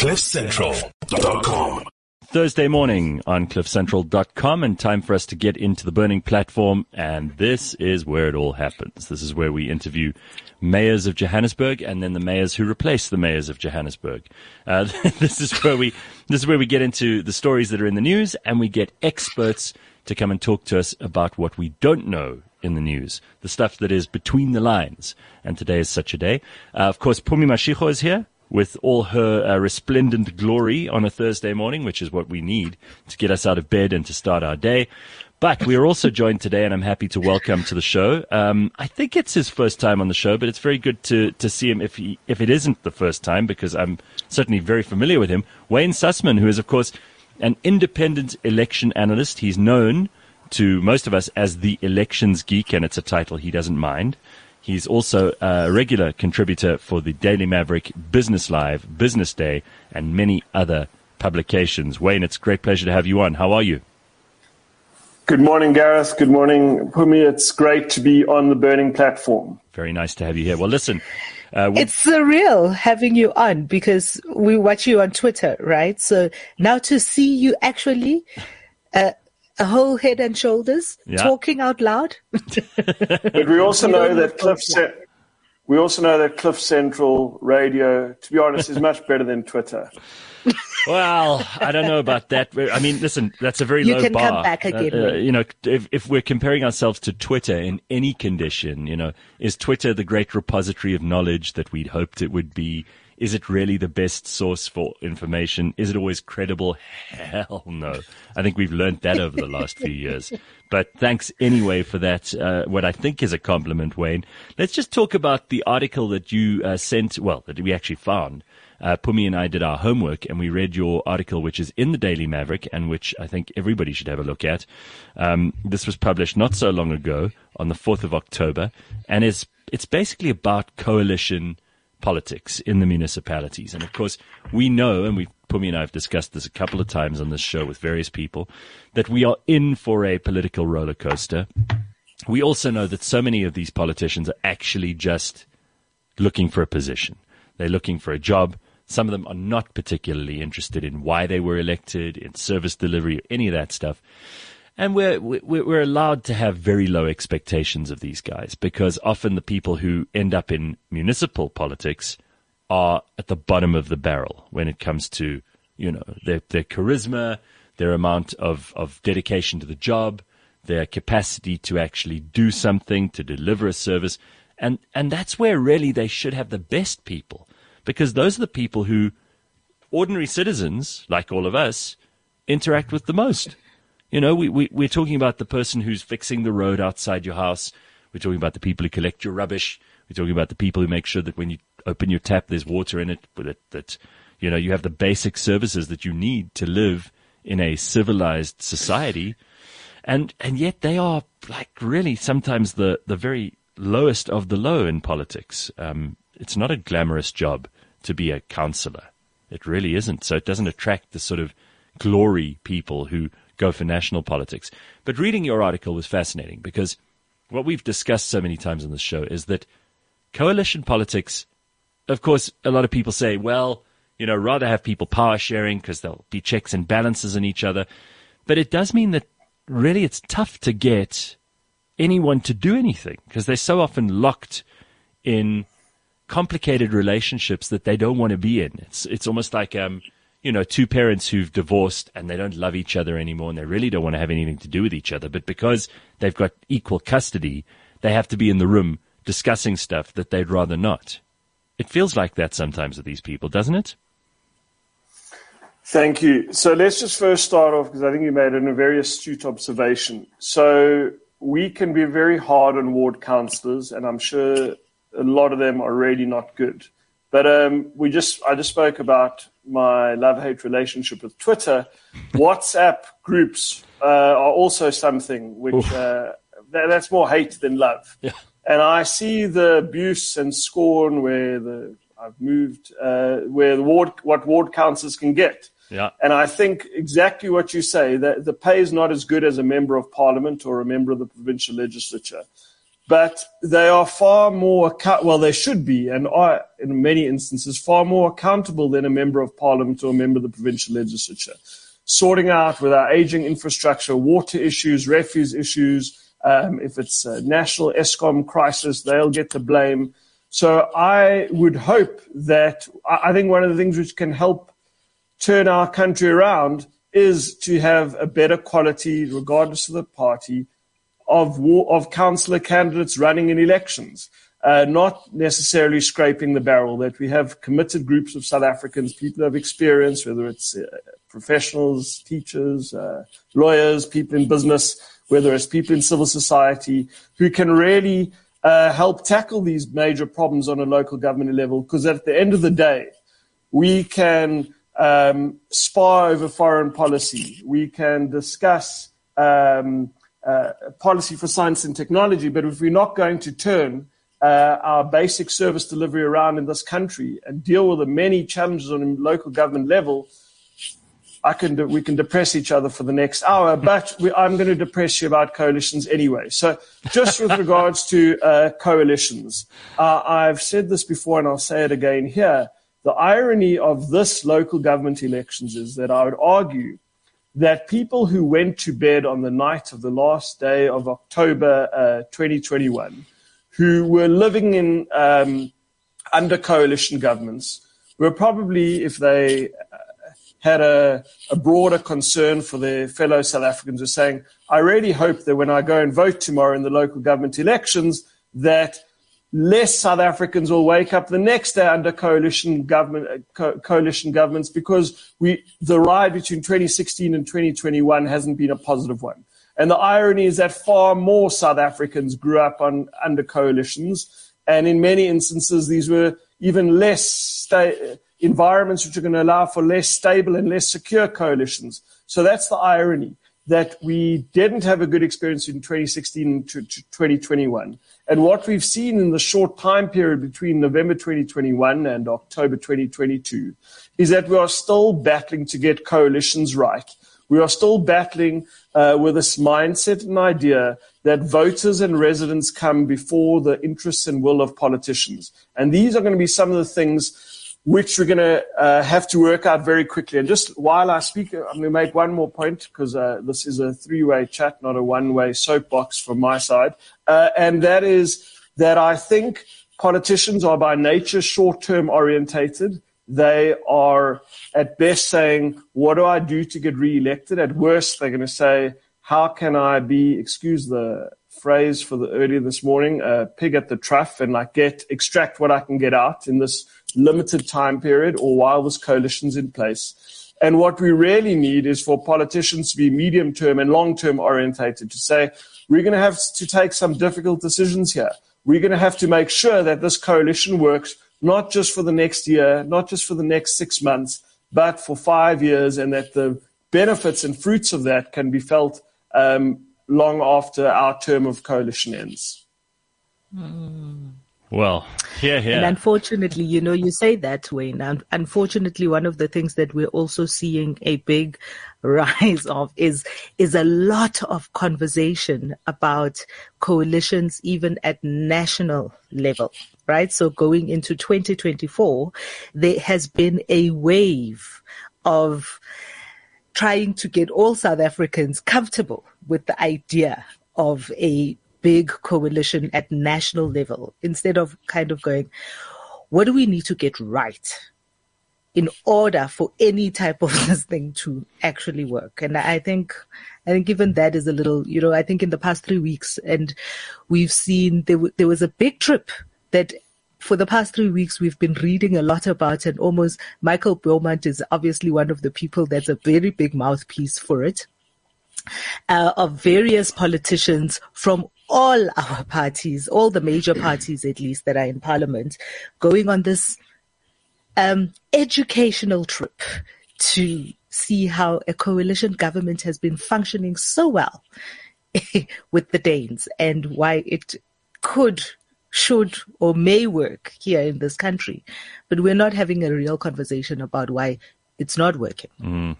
CliffCentral.com. Thursday morning on cliffcentral.com and time for us to get into the burning platform. And this is where it all happens. This is where we interview mayors of Johannesburg and then the mayors who replace the mayors of Johannesburg. Uh, this is where we, this is where we get into the stories that are in the news and we get experts to come and talk to us about what we don't know in the news, the stuff that is between the lines. And today is such a day. Uh, of course, Pumi Mashiko is here with all her uh, resplendent glory on a Thursday morning, which is what we need to get us out of bed and to start our day. But we are also joined today, and I'm happy to welcome to the show. Um, I think it's his first time on the show, but it's very good to to see him if he if it isn't the first time, because I'm certainly very familiar with him. Wayne Sussman, who is of course an independent election analyst. He's known to most of us as the elections geek, and it's a title he doesn't mind. He's also a regular contributor for the Daily Maverick, Business Live, Business Day, and many other publications. Wayne, it's a great pleasure to have you on. How are you? Good morning, Gareth. Good morning, Pumi. It's great to be on the Burning platform. Very nice to have you here. Well, listen. Uh, it's surreal having you on because we watch you on Twitter, right? So now to see you actually uh, a whole head and shoulders yeah. talking out loud. but we also know that Cliff. we also know that Cliff Central Radio, to be honest, is much better than Twitter. well, I don't know about that. I mean, listen, that's a very you low can bar. Come back again. Uh, uh, you know, if, if we're comparing ourselves to Twitter in any condition, you know, is Twitter the great repository of knowledge that we'd hoped it would be? Is it really the best source for information? Is it always credible? Hell no. I think we've learned that over the last few years. But thanks anyway for that. Uh, what I think is a compliment, Wayne. Let's just talk about the article that you uh, sent. Well, that we actually found. Uh, Pumi and I did our homework and we read your article, which is in the Daily Maverick and which I think everybody should have a look at. Um, this was published not so long ago on the 4th of October and is, it's basically about coalition politics in the municipalities. And of course, we know, and we Pumi and I have discussed this a couple of times on this show with various people, that we are in for a political roller coaster. We also know that so many of these politicians are actually just looking for a position. They're looking for a job. Some of them are not particularly interested in why they were elected, in service delivery, any of that stuff. And we're, we're allowed to have very low expectations of these guys because often the people who end up in municipal politics are at the bottom of the barrel when it comes to, you know, their, their charisma, their amount of, of dedication to the job, their capacity to actually do something, to deliver a service. And, and that's where really they should have the best people because those are the people who ordinary citizens, like all of us, interact with the most. You know, we, we, we're talking about the person who's fixing the road outside your house. We're talking about the people who collect your rubbish. We're talking about the people who make sure that when you open your tap, there's water in it, that, that, you know, you have the basic services that you need to live in a civilized society. And, and yet they are like really sometimes the, the very lowest of the low in politics. Um, it's not a glamorous job to be a counselor. It really isn't. So it doesn't attract the sort of glory people who go for national politics. But reading your article was fascinating because what we've discussed so many times on this show is that coalition politics, of course, a lot of people say, well, you know, rather have people power sharing because there'll be checks and balances on each other. But it does mean that really it's tough to get anyone to do anything because they're so often locked in complicated relationships that they don't want to be in. It's, it's almost like, um, you know, two parents who've divorced and they don't love each other anymore and they really don't want to have anything to do with each other. But because they've got equal custody, they have to be in the room discussing stuff that they'd rather not. It feels like that sometimes with these people, doesn't it? Thank you. So let's just first start off because I think you made a very astute observation. So we can be very hard on ward councillors, and I'm sure a lot of them are really not good. But um, we just I just spoke about my love hate relationship with Twitter. WhatsApp groups uh, are also something which uh, that, that's more hate than love. Yeah. And I see the abuse and scorn where the I've moved uh, where the ward what ward councillors can get. Yeah. And I think exactly what you say that the pay is not as good as a member of parliament or a member of the provincial legislature. But they are far more well they should be and are in many instances far more accountable than a member of parliament or a member of the provincial legislature. Sorting out with our aging infrastructure water issues refuse issues um, if it's a national Eskom crisis they'll get the blame. So i would hope that i think one of the things which can help turn our country around is to have a better quality regardless of the party of war, of councillor candidates running in elections, uh, not necessarily scraping the barrel. That we have committed groups of South Africans, people of experience, whether it's uh, professionals, teachers, uh, lawyers, people in business, whether it's people in civil society, who can really uh, help tackle these major problems on a local government level. Because at the end of the day, we can um, spar over foreign policy. We can discuss um, uh, policy for science and technology, but if we're not going to turn uh, our basic service delivery around in this country and deal with the many challenges on a local government level, I can de- we can depress each other for the next hour, but we, I'm going to depress you about coalitions anyway. So, just with regards to uh, coalitions, uh, I've said this before and I'll say it again here. The irony of this local government elections is that I would argue that people who went to bed on the night of the last day of October uh, 2021, who were living in um, under coalition governments, were probably, if they uh, had a, a, broader concern for their fellow South Africans, were saying, I really hope that when I go and vote tomorrow in the local government elections, that less South Africans will wake up the next day under coalition government uh, co- coalition governments because we the ride between 2016 and 2021 hasn't been a positive one. And the irony is that far more South Africans grew up on under coalitions, and in many instances these were even less sta- environments which are going to allow for less stable and less secure coalitions. So that's the irony that we didn't have a good experience in 2016 to, to 2021. And what we've seen in the short time period between November 2021 and October 2022 is that we are still battling to get coalitions right. We are still battling uh, with this mindset and idea that voters and residents come before the interests and will of politicians. And these are going to be some of the things which we're going to uh, have to work out very quickly. And just while I speak, I'm going to make one more point because uh, this is a three way chat, not a one way soapbox from my side. Uh, and that is that I think politicians are by nature short term orientated. They are at best saying, What do I do to get re elected? At worst, they're going to say, How can I be, excuse the phrase for the earlier this morning, uh, pig at the trough and like get, extract what I can get out in this limited time period or while this coalition's in place. And what we really need is for politicians to be medium term and long term orientated to say, we're going to have to take some difficult decisions here. We're going to have to make sure that this coalition works not just for the next year, not just for the next six months, but for five years, and that the benefits and fruits of that can be felt um, long after our term of coalition ends. Mm. Well, yeah, yeah. And unfortunately, you know, you say that, Wayne. And unfortunately, one of the things that we're also seeing a big rise of is is a lot of conversation about coalitions, even at national level. Right. So going into 2024, there has been a wave of trying to get all South Africans comfortable with the idea of a big coalition at national level instead of kind of going, what do we need to get right in order for any type of this thing to actually work? And I think, I think given that is a little, you know, I think in the past three weeks and we've seen there, w- there was a big trip that for the past three weeks, we've been reading a lot about and almost Michael Beaumont is obviously one of the people that's a very big mouthpiece for it. Uh, of various politicians from all our parties, all the major parties at least that are in parliament, going on this um, educational trip to see how a coalition government has been functioning so well with the Danes and why it could, should, or may work here in this country. But we're not having a real conversation about why it's not working. Mm.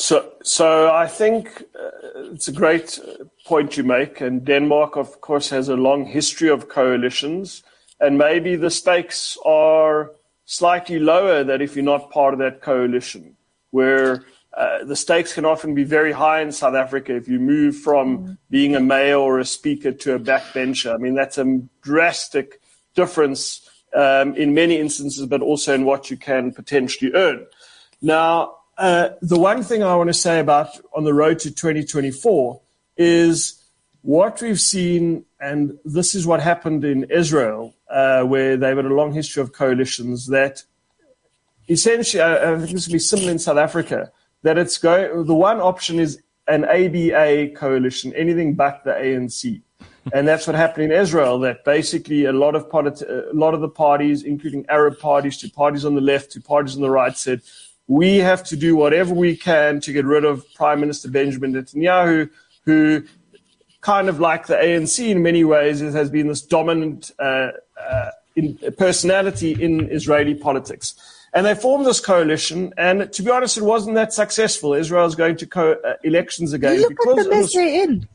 So, so I think uh, it's a great uh, point you make, and Denmark, of course, has a long history of coalitions, and maybe the stakes are slightly lower that if you're not part of that coalition, where uh, the stakes can often be very high in South Africa if you move from mm. being a mayor or a speaker to a backbencher. I mean, that's a drastic difference um, in many instances, but also in what you can potentially earn. Now, Uh, the one thing I want to say about on the road to 2024 is what we've seen, and this is what happened in Israel, uh, where they've had a long history of coalitions. That essentially, I think this will be similar in South Africa. That it's. The one option is an ABA coalition, anything but the ANC, and that's what happened in Israel. That basically a lot of politi- a lot of the parties, including Arab parties, to parties on the left, to parties on the right, said we have to do whatever we can to get rid of Prime Minister Benjamin Netanyahu, who kind of like the ANC in many ways has been this dominant uh, uh, in, personality in Israeli politics. And they formed this coalition, and to be honest, it wasn't that successful. Israel is going to co- uh, elections again Look because at the mess they're in.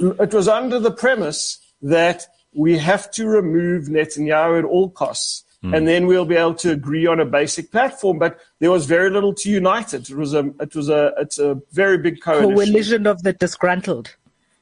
It was under the premise that we have to remove Netanyahu at all costs. Mm. And then we'll be able to agree on a basic platform. But there was very little to unite it. It was a, it was a, it's a very big coalition. Coalition of the disgruntled.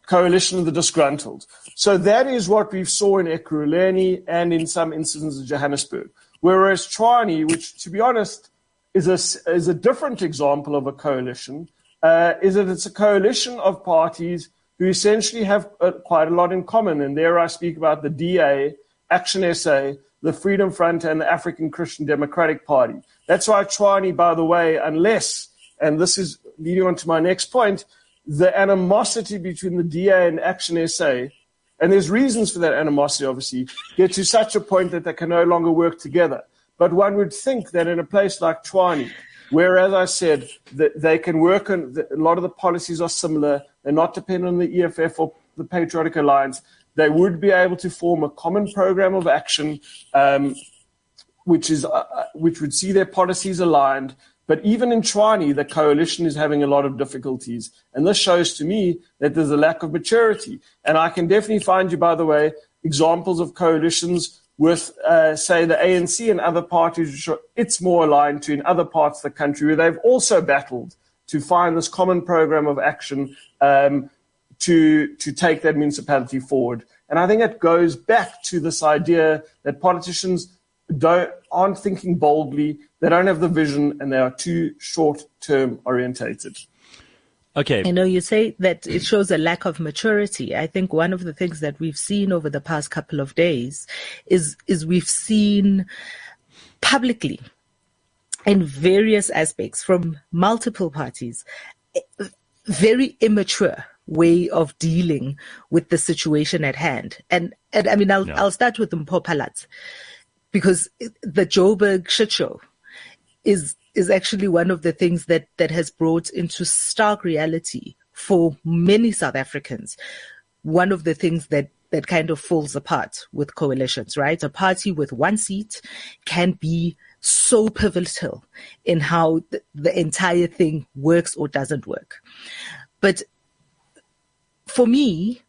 Coalition of the disgruntled. So that is what we saw in Ekurhuleni and in some instances in Johannesburg. Whereas Tshwane, which to be honest is a, is a different example of a coalition, uh, is that it's a coalition of parties who essentially have uh, quite a lot in common. And there I speak about the DA, Action SA, the Freedom Front and the African Christian Democratic Party. That's why Tshwane, by the way, unless, and this is leading on to my next point, the animosity between the DA and Action SA, and there's reasons for that animosity, obviously, get to such a point that they can no longer work together. But one would think that in a place like Tshwane, where, as I said, that they can work on a lot of the policies are similar, they're not dependent on the EFF or the Patriotic Alliance, they would be able to form a common program of action, um, which is uh, uh, which would see their policies aligned. But even in Tshwane, the coalition is having a lot of difficulties, and this shows to me that there's a lack of maturity. And I can definitely find you, by the way, examples of coalitions with, uh, say, the ANC and other parties, which it's more aligned to in other parts of the country, where they've also battled to find this common program of action um, to, to take that municipality forward. And I think it goes back to this idea that politicians don't, aren't thinking boldly, they don't have the vision, and they are too short term orientated. Okay. I know you say that it shows a lack of maturity. I think one of the things that we've seen over the past couple of days is, is we've seen publicly in various aspects from multiple parties eh, very immature way of dealing with the situation at hand. And, and I mean, I'll, yeah. I'll start with Mpho Phalatse because the Joburg shit show is, is actually one of the things that, that has brought into stark reality for many South Africans. One of the things that that kind of falls apart with coalitions, right? A party with one seat can be so pivotal in how the, the entire thing works or doesn't work. But for me,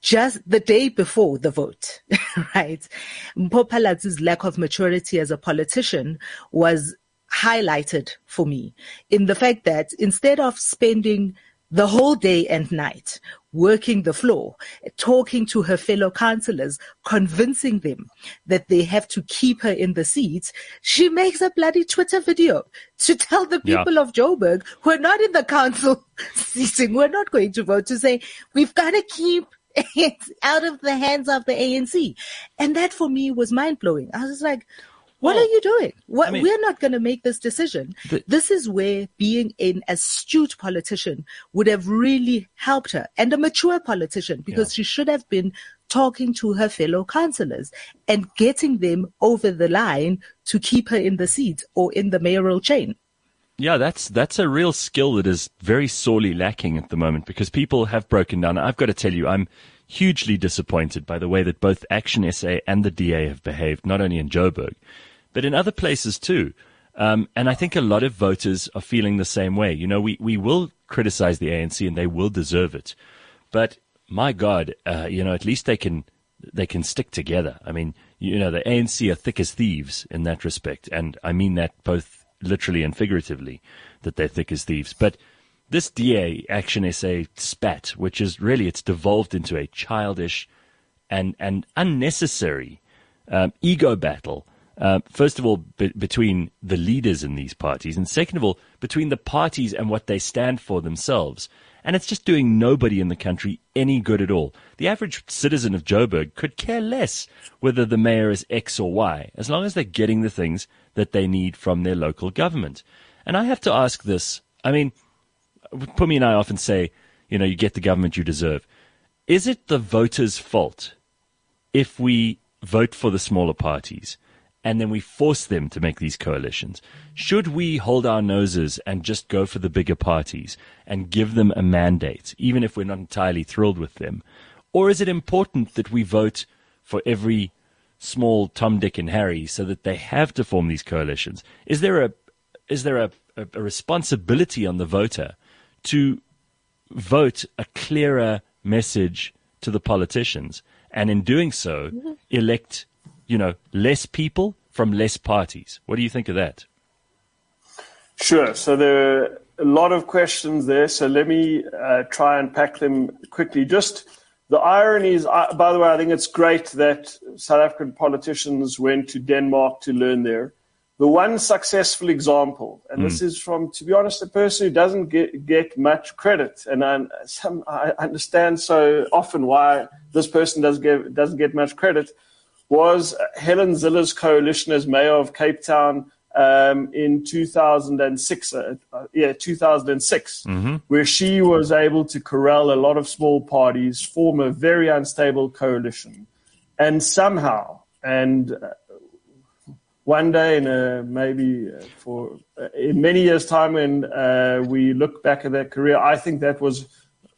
just the day before the vote, right? Mpho Phalatse's lack of maturity as a politician was highlighted for me in the fact that instead of spending the whole day and night working the floor, talking to her fellow councillors, convincing them that they have to keep her in the seats, she makes a bloody Twitter video to tell the people yeah. of Joburg who are not in the council seating, we're not going to vote, to say, we've got to keep it out of the hands of the ANC. And that for me was mind blowing. I was like, what well, are you doing? What, I mean, we're not going to make this decision. The, this is where being an astute politician would have really helped her and a mature politician because yeah. she should have been talking to her fellow councillors and getting them over the line to keep her in the seat or in the mayoral chain. Yeah, that's that's a real skill that is very sorely lacking at the moment because people have broken down. I've got to tell you, I'm hugely disappointed by the way that both Action SA and the DA have behaved, not only in Joburg, but in other places too. Um, and I think a lot of voters are feeling the same way. You know, we, we will criticize the ANC and they will deserve it. But my God, uh, you know, at least they can, they can stick together. I mean, you know, the ANC are thick as thieves in that respect. And I mean that both literally and figuratively, that they're thick as thieves. But this DA Action SA spat, which is really, it's devolved into a childish and, and unnecessary um, ego battle. Uh, first of all, be- between the leaders in these parties, and second of all, between the parties and what they stand for themselves. And it's just doing nobody in the country any good at all. The average citizen of Joburg could care less whether the mayor is X or Y, as long as they're getting the things that they need from their local government. And I have to ask this. I mean, Pumi and I often say, you know, you get the government you deserve. Is it the voters' fault if we vote for the smaller parties and then we force them to make these coalitions? Should we hold our noses and just go for the bigger parties and give them a mandate, even if we're not entirely thrilled with them? Or is it important that we vote for every small Tom, Dick, and Harry so that they have to form these coalitions? Is there a is there a, a, a responsibility on the voter to vote a clearer message to the politicians, and in doing so, mm-hmm. elect, you know, less people from less parties. What do you think of that? Sure. So there are a lot of questions there. So let me uh, try and pack them quickly. Just the irony is, uh, by the way, I think it's great that South African politicians went to Denmark to learn there the one successful example, and mm. this hmm. is from, to be honest, a person who doesn't get, get much credit. And I, some, I understand so often why this person doesn't get, doesn't get much credit, was Helen Zille's coalition as mayor of Cape Town um, in 2006, uh, uh, yeah, 2006, mm-hmm. where she was able to corral a lot of small parties, form a very unstable coalition, and somehow, and uh, one day, in a, maybe uh, for uh, in many years' time, when uh, we look back at that career, I think that was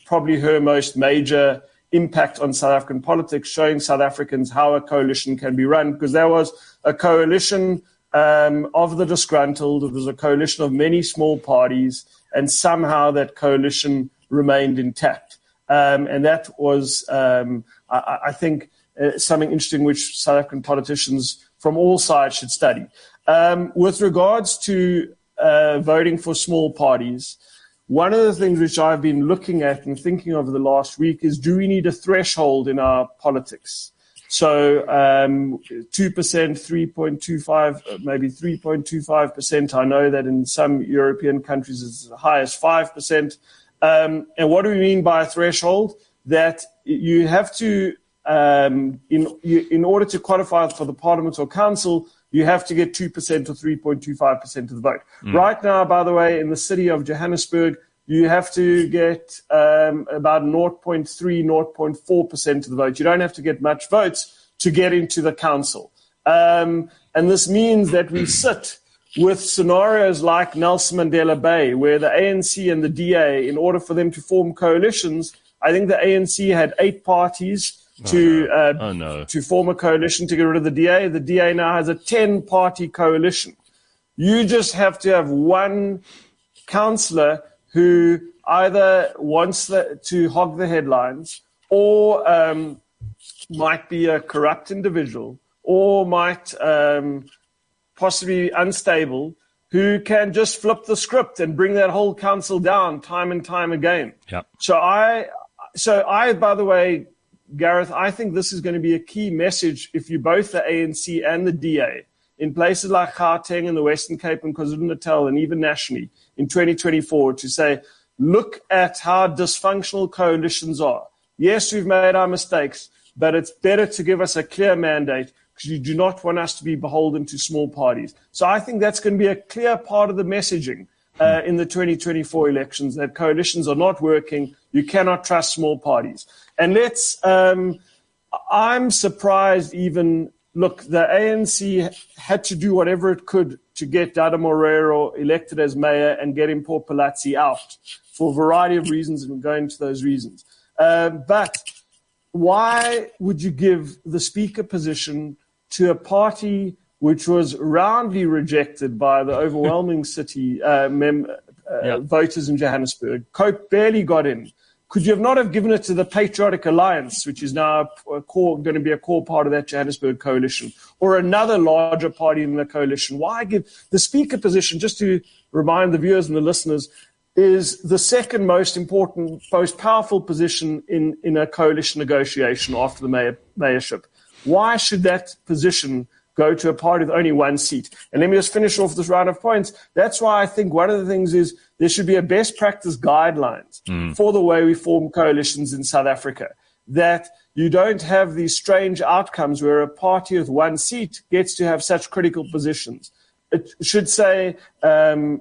probably her most major impact on South African politics, showing South Africans how a coalition can be run. Because there was a coalition um, of the disgruntled, it was a coalition of many small parties, and somehow that coalition remained intact. Um, and that was, um, I, I, think, uh, something interesting which South African politicians from all sides should study. Um, with regards to uh, voting for small parties, one of the things which I've been looking at and thinking over the last week is do we need a threshold in our politics? So um, 2%, 3.25, maybe 3.25%. I know that in some European countries it's as high as 5%. Um, and what do we mean by a threshold? That you have to um, in, in order to qualify for the parliament or council, you have to get 2% or 3.25% of the vote. Mm. Right now, by the way, in the city of Johannesburg, you have to get um, about 0.3, 0.4% of the vote. You don't have to get much votes to get into the council. Um, and this means that we sit with scenarios like Nelson Mandela Bay, where the ANC and the DA, in order for them to form coalitions, I think the ANC had eight parties to oh, no. Uh, oh, no. to form a coalition to get rid of the DA. The DA now has a ten party coalition. You just have to have one councillor who either wants the, to hog the headlines or um, might be a corrupt individual or might um, possibly unstable who can just flip the script and bring that whole council down time and time again. Yep. So I, so I, by the way, Gareth, I think this is going to be a key message if you're both the ANC and the DA in places like Gauteng and the Western Cape and KwaZulu-Natal and even nationally in 2024 to say, look at how dysfunctional coalitions are. Yes, we've made our mistakes, but it's better to give us a clear mandate because you do not want us to be beholden to small parties. So I think that's going to be a clear part of the messaging uh, in the 2024 elections that coalitions are not working. You cannot trust small parties. And let's, um, I'm surprised even, look, the ANC had to do whatever it could to get Dada Morero elected as mayor and get Mpho Phalatse out for a variety of reasons, and we'll go into those reasons. Uh, but why would you give the speaker position to a party which was roundly rejected by the overwhelming city uh, mem- uh, yep. voters in Johannesburg. COPE barely got in. Could you have not have given it to the Patriotic Alliance, which is now core, going to be a core part of that Johannesburg coalition, or another larger party in the coalition? Why give the speaker position, just to remind the viewers and the listeners, is the second most important, most powerful position in, in a coalition negotiation after the mayor, mayorship. Why should that position go to a party with only one seat? And let me just finish off this round of points. That's why I think one of the things is there should be a best practice guidelines mm. for the way we form coalitions in South Africa. That you don't have these strange outcomes where a party with one seat gets to have such critical positions. It should say um,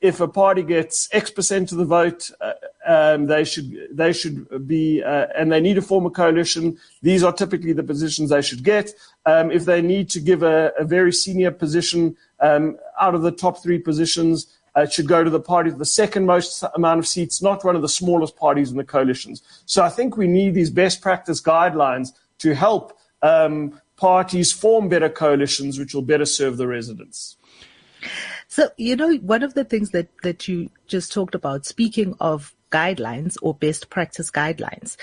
if a party gets X percent of the vote, uh, um, they should they should be uh, and they need to form a coalition. These are typically the positions they should get. Um, if they need to give a, a very senior position um, out of the top three positions, uh, it should go to the party with the second most amount of seats, not one of the smallest parties in the coalitions. So I think we need these best practice guidelines to help um, parties form better coalitions, which will better serve the residents. So, you know, one of the things that, that you just talked about, speaking of guidelines or best practice guidelines,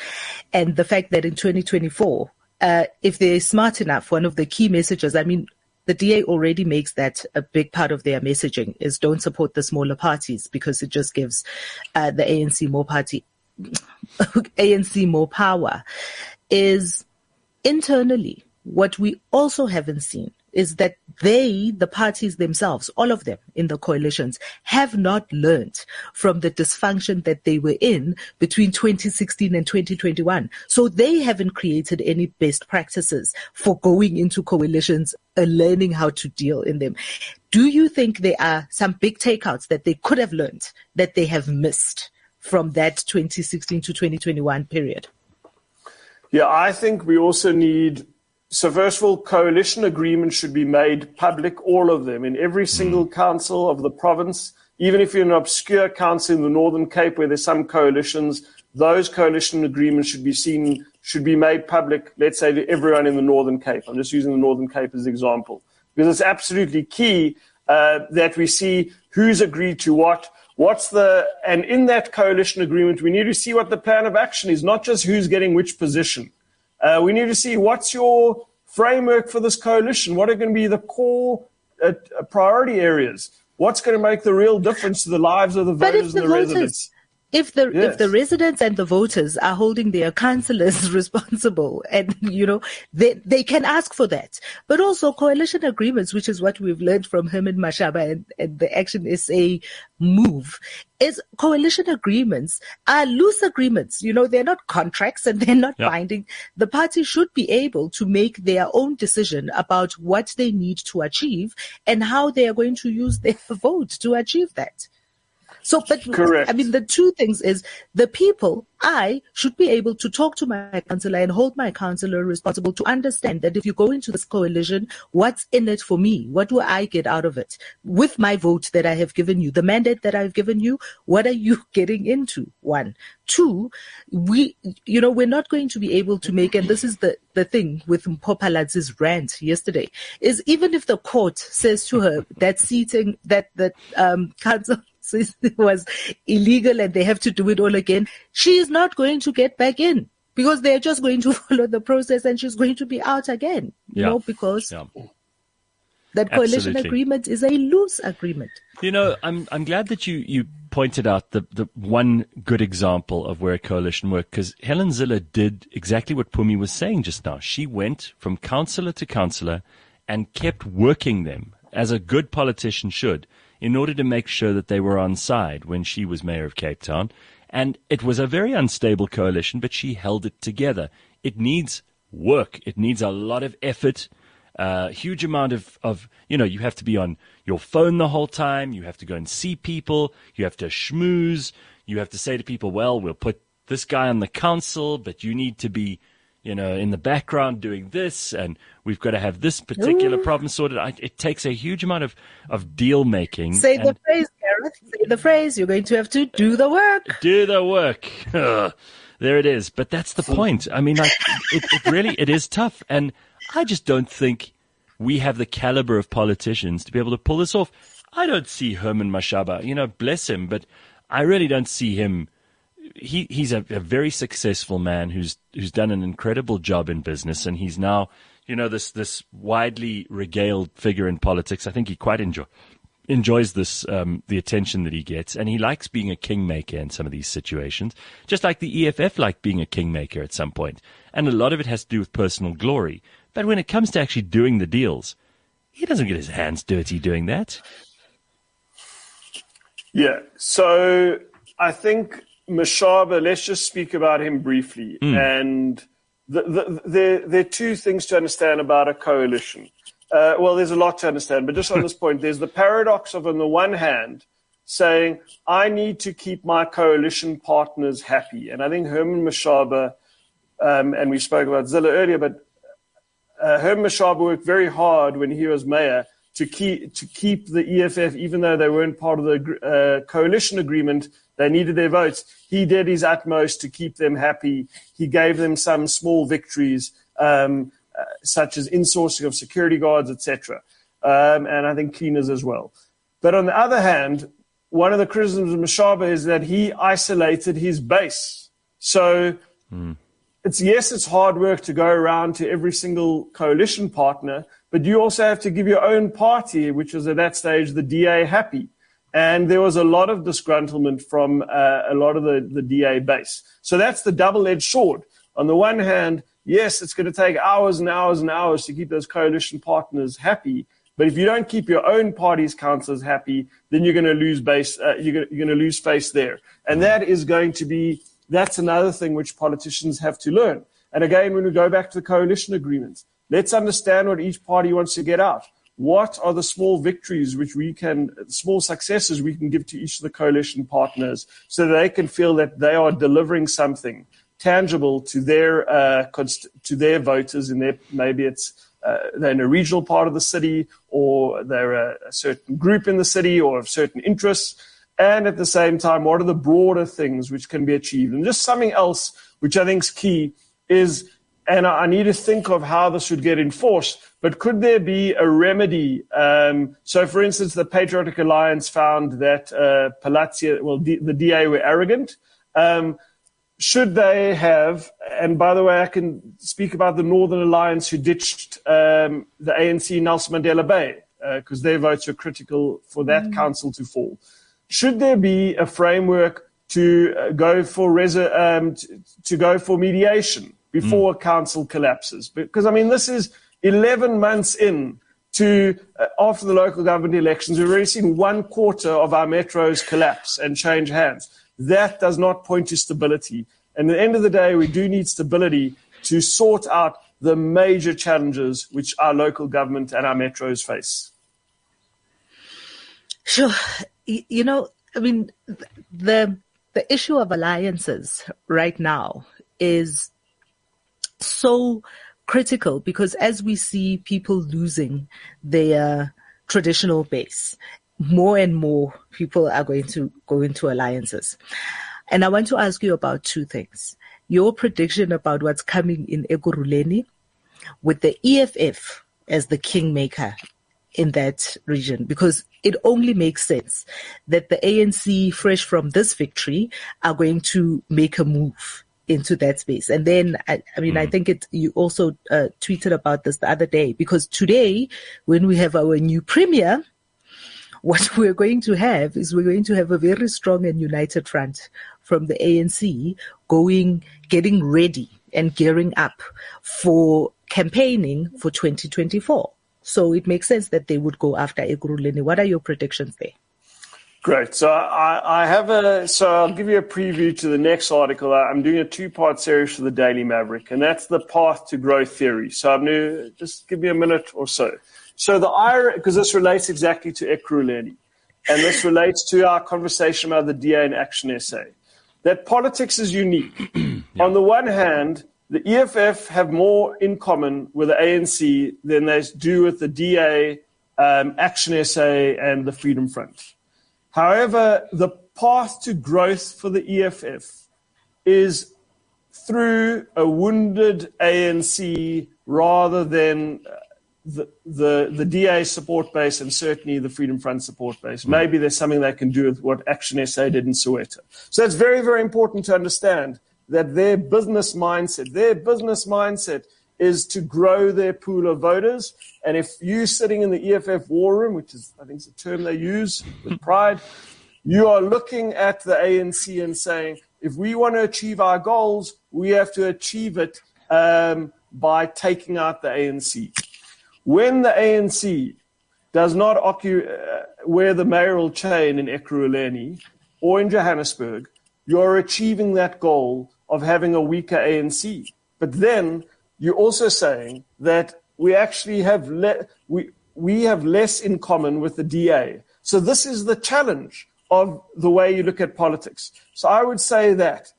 and the fact that in 2024, uh, if they're smart enough, one of the key messages, I mean, the DA already makes that a big part of their messaging is don't support the smaller parties because it just gives uh, the ANC more party, ANC more power. Is internally what we also haven't seen is that they, the parties themselves, all of them in the coalitions, have not learned from the dysfunction that they were in between 2016 and 2021. So they haven't created any best practices for going into coalitions and learning how to deal in them. Do you think there are some big takeouts that they could have learned that they have missed from that 2016 to 2021 period? Yeah, I think we also need so first of all, coalition agreements should be made public, all of them, in every single mm. council of the province. Even if you're an obscure council in the Northern Cape where there's some coalitions, those coalition agreements should be seen, should be made public, let's say to everyone in the Northern Cape. I'm just using the Northern Cape as an example. Because it's absolutely key uh, that we see who's agreed to what, what's the, and in that coalition agreement, we need to see what the plan of action is, not just who's getting which position. Uh, we need to see what's your framework for this coalition. What are going to be the core uh, priority areas? What's going to make the real difference to the lives of the voters and the, voters, residents? If the yes. if the residents and the voters are holding their councillors responsible and you know they they can ask for that but also coalition agreements which is what we've learned from Herman Mashaba and, and the action SA move is coalition agreements are loose agreements you know they're not contracts and they're not yep. binding the party should be able to make their own decision about what they need to achieve and how they are going to use their vote to achieve that so, but Correct. I mean, the two things is the people, I should be able to talk to my counselor and hold my counselor responsible to understand that if you go into this coalition, what's in it for me? What do I get out of it? With my vote that I have given you, the mandate that I've given you, what are you getting into? One. Two, we, you know, we're not going to be able to make, and this is the, the thing with Mpho Phalatse's rant yesterday, is even if the court says to her that seating, that, that, um, council, was illegal and they have to do it all again, she is not going to get back in because they're just going to follow the process and she's going to be out again. You yeah. know, because yeah. that coalition Absolutely. agreement is a loose agreement. You know, I'm I'm glad that you you pointed out the the one good example of where a coalition worked because Helen Zille did exactly what Pumi was saying just now. She went from councillor to councillor and kept working them as a good politician should in order to make sure that they were on side when she was mayor of Cape Town. And it was a very unstable coalition, but she held it together. It needs work. It needs a lot of effort, a uh, huge amount of, of, you know, you have to be on your phone the whole time. You have to go and see people. You have to schmooze. You have to say to people, well, we'll put this guy on the council, but you need to be you know, in the background doing this, and we've got to have this particular Ooh. problem sorted. I, it takes a huge amount of, of deal making. Say the phrase, Gareth. Say the phrase. You're going to have to do the work. Do the work. there it is. But that's the point. I mean, like, it, it really, it is tough. And I just don't think we have the caliber of politicians to be able to pull this off. I don't see Herman Mashaba, you know, bless him, but I really don't see him. He he's a, a very successful man who's who's done an incredible job in business, and he's now you know this this widely regaled figure in politics. I think he quite enjoy enjoys this um, the attention that he gets, and he likes being a kingmaker in some of these situations, just like the EFF like being a kingmaker at some point. And a lot of it has to do with personal glory. But when it comes to actually doing the deals, he doesn't get his hands dirty doing that. Yeah. So I think Mashaba, let's just speak about him briefly. Mm. And the, the, the, there are two things to understand about a coalition. Uh, well, there's a lot to understand, but just on this point, there's the paradox of, on the one hand, saying, I need to keep my coalition partners happy. And I think Herman Mashaba, um, and we spoke about Zille earlier, but uh, Herman Mashaba worked very hard when he was mayor to keep to keep the EFF, even though they weren't part of the uh, coalition agreement, they needed their votes. He did his utmost to keep them happy. He gave them some small victories. Um, uh, such as insourcing of security guards, etc., um, and I think cleaners as well. But on the other hand, one of the criticisms of Mashaba is that he isolated his base. So mm. it's yes, it's hard work to go around to every single coalition partner, but you also have to give your own party, which was at that stage the DA, happy. And there was a lot of disgruntlement from uh, a lot of the, the DA base. So that's the double edged sword. On the one hand, yes, it's going to take hours and hours and hours to keep those coalition partners happy. But if you don't keep your own party's councillors happy, then you're going to lose base. Uh, you're, going to, lose face there, and that is going to be that's another thing which politicians have to learn. And again, when we go back to the coalition agreements, let's understand what each party wants to get out. What are the small victories which we can, small successes we can give to each of the coalition partners so they can feel that they are delivering something tangible to their uh, const- to their voters in their maybe it's uh, they're in a regional part of the city or they're a, a, certain group in the city or of certain interests. And at the same time what are the broader things which can be achieved? And just something else which i think is key is and I need to think of how this should get enforced. But could there be a remedy? Um, so, for instance, the Patriotic Alliance found that uh, Phalatse, well, D- the DA were arrogant. Um, should they have, and by the way, I can speak about the Northern Alliance who ditched um, the ANC Nelson Mandela Bay because uh, their votes were critical for that mm. council to fall. Should there be a framework to uh, go for reser- um, to, to, go for mediation before mm. council collapses? Because I mean, this is 11 months in to uh, after the local government elections. We've already seen one quarter of our metros collapse and change hands that does not point to stability. And at the end of the day, we do need stability to sort out the major challenges which our local government and our metros face. Sure. You know, I mean, the the issue of alliances right now is so critical because as we see people losing their traditional base, more and more people are going to go into alliances. And I want to ask you about two things. Your prediction about what's coming in Ekurhuleni with the EFF as the kingmaker in that region, because it only makes sense that the ANC, fresh from this victory, are going to make a move into that space. And then, I, I mean, mm. I think it, you also uh, tweeted about this the other day because today, when we have our new premier, what we're going to have is we're going to have a very strong and united front from the ANC going, getting ready and gearing up for campaigning for 2024. So it makes sense that they would go after Ekurhuleni. What are your predictions there? Great. So I, I, have a. So I'll give you a preview to the next article. I'm doing a two-part series for the Daily Maverick, and that's the path to growth theory. So I'm to just give me a minute or so. So the IRA, because this relates exactly to Ekurhuleni, and this relates to our conversation about the DA and Action SA, that politics is unique. yeah. On the one hand, the EFF have more in common with the ANC than they do with the DA, um, Action SA, and the Freedom Front. However, the path to growth for the EFF is through a wounded ANC rather than uh, the, the, the DA support base and certainly the Freedom Front support base. Hmm. Maybe there's something they can do with what Action SA did in Soweto. So it's very, very important to understand that their business mindset, their business mindset is to grow their pool of voters. And if you sitting in the EFF war room, which is, I think, is a term they use with pride, you are looking at the ANC and saying, if we want to achieve our goals, we have to achieve it um, by taking out the ANC. When the ANC does not occupy, uh, wear the mayoral chain in Ekurhuleni or in Johannesburg, you're achieving that goal of having a weaker ANC. But then you're also saying that we actually have le- we, we have less in common with the DA. So this is the challenge of the way you look at politics. So I would say that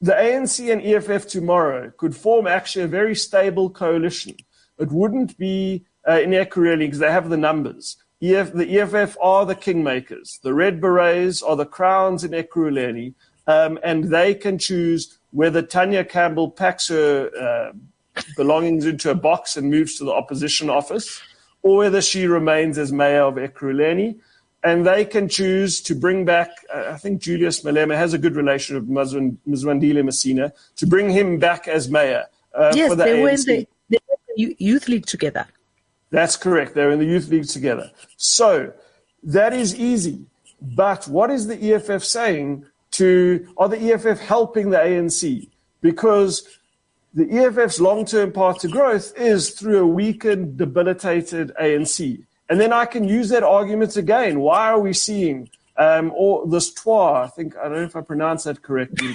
the ANC and EFF tomorrow could form actually a very stable coalition. It wouldn't be uh, in Ekurhuleni because they have the numbers. EF, the EFF are the kingmakers. The Red Berets are the crowns in Ekurhuleni, um, and they can choose whether Tania Campbell packs her uh, belongings into a box and moves to the opposition office, or whether she remains as mayor of Ekurhuleni and they can choose to bring back. Uh, I think Julius Malema has a good relation with Mzwandile Masina to bring him back as mayor. Uh, yes, the they ANC. were in the, the youth league together. That's correct. They're in the youth league together. So that is easy. But what is the EFF saying to? Are the EFF helping the ANC? Because the EFF's long-term path to growth is through a weakened, debilitated ANC. And then I can use that argument again. Why are we seeing um, or this twa? I think I don't know if I pronounce that correctly.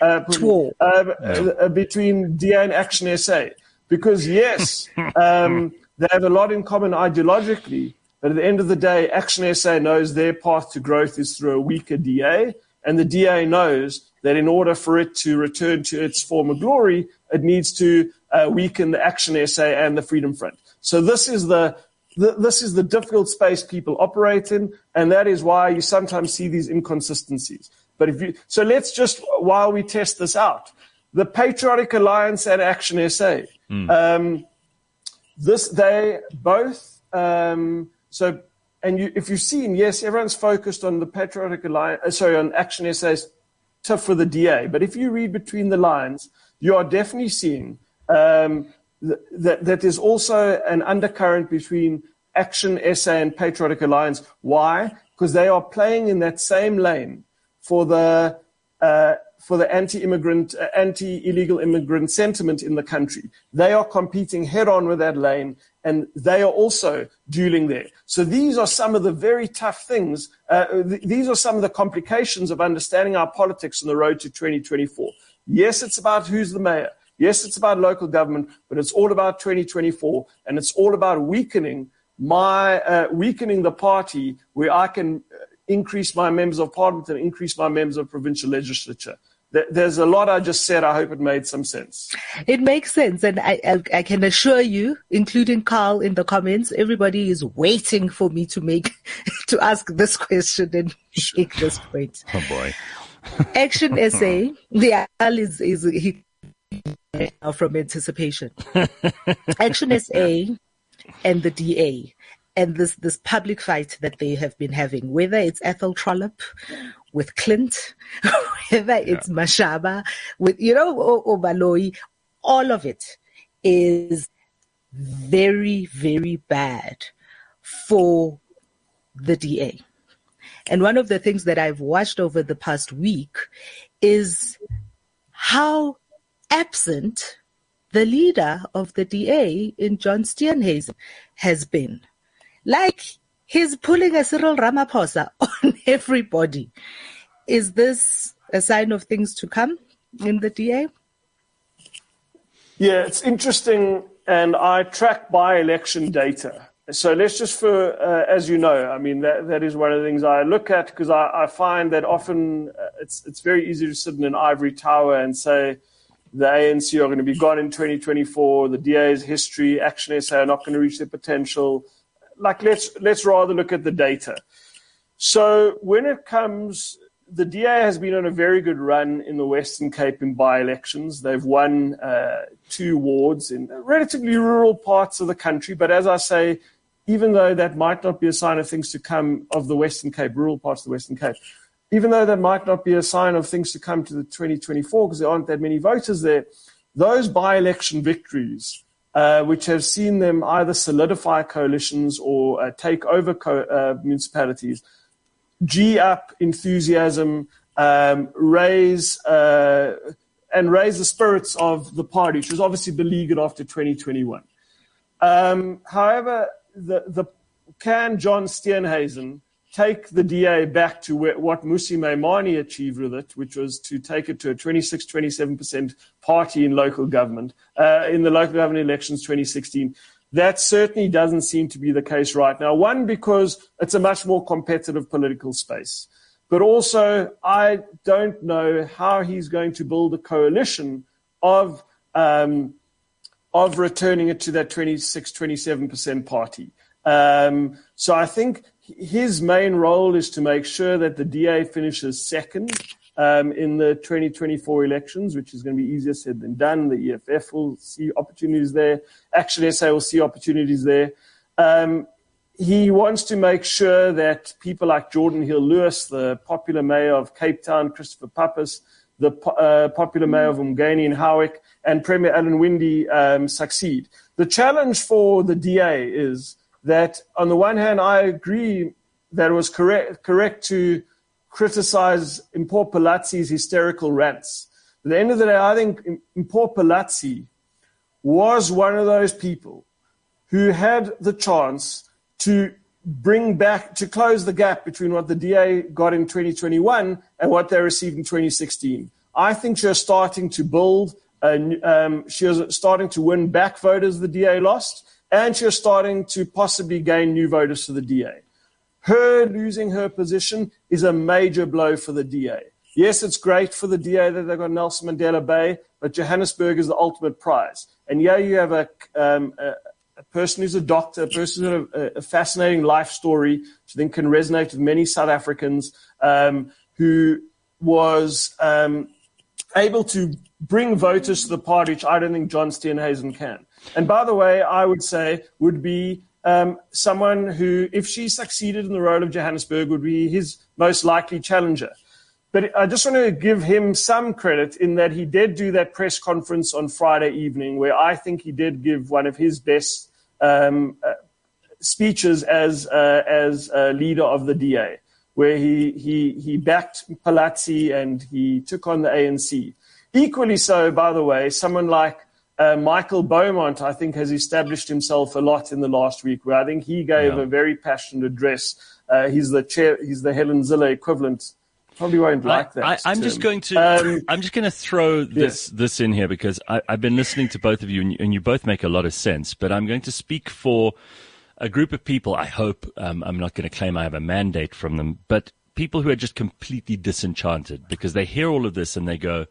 uh, um, uh, between DA and Action SA, because yes, um, they have a lot in common ideologically. But at the end of the day, Action SA knows their path to growth is through a weaker DA, and the DA knows that in order for it to return to its former glory, it needs to uh, weaken the Action SA and the Freedom Front. So this is the this is the difficult space people operate in, and that is why you sometimes see these inconsistencies. But if you, so let's just, while we test this out, the Patriotic Alliance and Action SA, mm. um, this, they both, um, so, and you, if you've seen, yes, everyone's focused on the Patriotic Alliance, uh, sorry, on Action SA's tough for the DA. But if you read between the lines, you are definitely seeing um, that, that there's also an undercurrent between Action SA and Patriotic Alliance. Why? Because they are playing in that same lane for the uh, for the anti-immigrant, uh, anti-illegal immigrant sentiment in the country. They are competing head-on with that lane, and they are also dueling there. So these are some of the very tough things. Uh, th- these are some of the complications of understanding our politics on the road to 2024. Yes, it's about who's the mayor. Yes, it's about local government, but it's all about 2024, and it's all about weakening my uh, weakening the party where I can uh, increase my members of parliament and increase my members of provincial legislature. There's a lot I just said. I hope it made some sense. It makes sense. And I, I, I, can assure you, including Carl in the comments, everybody is waiting for me to make, to ask this question and make this point. Oh boy. Action SA, the Al is, is, he from anticipation. Action SA and the DA and this this public fight that they have been having, whether it's Athol Trollip with Clint, whether it's yeah. Mashaba with you know or all of it is very very bad for the DA. And one of the things that I've watched over the past week is how absent the leader of the DA in John Steenhuisen has been. Like he's pulling a Cyril Ramaphosa on everybody. Is this a sign of things to come in the DA? Yeah, it's interesting, and I track by-election data. So let's just for, uh, as you know, I mean, that, that is one of the things I look at because I, I, find that often uh, it's, it's very easy to sit in an ivory tower and say, the ANC are going to be gone in 2024. The DA's history, Action SA are not going to reach their potential. Like, let's let's rather look at the data. So when it comes, the DA has been on a very good run in the Western Cape in by elections. They've won uh, two wards in relatively rural parts of the country. But as I say, even though that might not be a sign of things to come of the Western Cape, rural parts of the Western Cape, even though that might not be a sign of things to come to the 2024 because there aren't that many voters there, those by election victories, uh, which have seen them either solidify coalitions or uh, take over co- uh, municipalities, G up enthusiasm, um, raise uh, and raise the spirits of the party, which was obviously beleaguered after 2021. Um, however, the, the can John Steenhuisen take the DA back to where, what Mmusi Maimane achieved with it, which was to take it to a 26, 27% party in local government, uh, in the local government elections 2016. That certainly doesn't seem to be the case right now. One, because it's a much more competitive political space. But also, I don't know how he's going to build a coalition of, um, of returning it to that 26, 27% party. Um, so I think his main role is to make sure that the DA finishes second um, in the 2024 elections, which is going to be easier said than done. The EFF will see opportunities there. Action SA will see opportunities there. Um, he wants to make sure that people like Jordan Hill-Lewis, the popular mayor of Cape Town, Christopher Pappas, the uh, popular mayor of Umgeni in Howick, and Premier Alan Winde um, succeed. The challenge for the DA is that, on the one hand, I agree that it was correct, correct to criticize Mpho Phalatse's hysterical rants. At the end of the day, I think Mpho Phalatse was one of those people who had the chance to bring back, to close the gap between what the DA got in 2021 and what they received in 2016. I think she starting to build, um, she was starting to win back voters the DA lost, and she starting to possibly gain new voters for the DA. Her losing her position is a major blow for the DA. Yes, it's great for the DA that they've got Nelson Mandela Bay, but Johannesburg is the ultimate prize. And yeah, you have a, um, a person who's a doctor, a person who's a, a, fascinating life story, which I think can resonate with many South Africans, um, who was um, able to bring voters to the party, which I don't think John Steenhuisen can. And by the way, I would say would be um, someone who, if she succeeded in the role of Johannesburg, would be his most likely challenger. But I just want to give him some credit in that he did do that press conference on Friday evening, where I think he did give one of his best um, speeches as uh, as leader of the DA, where he he he backed Phalatse and he took on the ANC. Equally so, by the way, someone like uh, Michael Beaumont, I think, has established himself a lot in the last week. Where I think he gave yeah. a very passionate address. Uh, he's the chair. He's the Helen Zille equivalent. Probably won't like that. I, am just going to. Um, I'm just going to throw this yeah. this in here because I, have been listening to both of you, and you, and you both make a lot of sense. But I'm going to speak for a group of people. I hope um, I'm not going to claim I have a mandate from them, but people who are just completely disenchanted because they hear all of this and they go,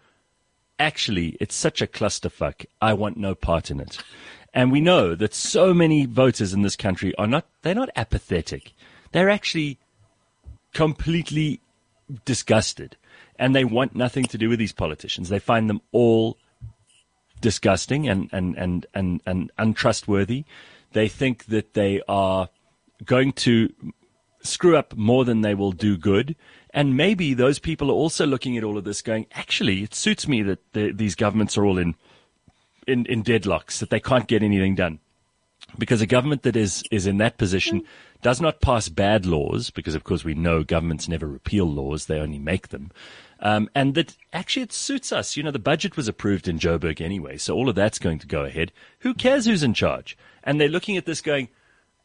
actually, it's such a clusterfuck. I want no part in it. And we know that so many voters in this country are not, they're not apathetic. They're actually completely disgusted and they want nothing to do with these politicians. They find them all disgusting and, and, and, and, and untrustworthy. They think that they are going to screw up more than they will do good. And maybe those people are also looking at all of this going, actually, it suits me that the, these governments are all in, in, in deadlocks, that they can't get anything done. Because a government that is, is in that position mm. Does not pass bad laws, because of course we know governments never repeal laws, they only make them. Um, and that actually it suits us. You know, the budget was approved in Joburg anyway, so all of that's going to go ahead. Who cares who's in charge? And they're looking at this going,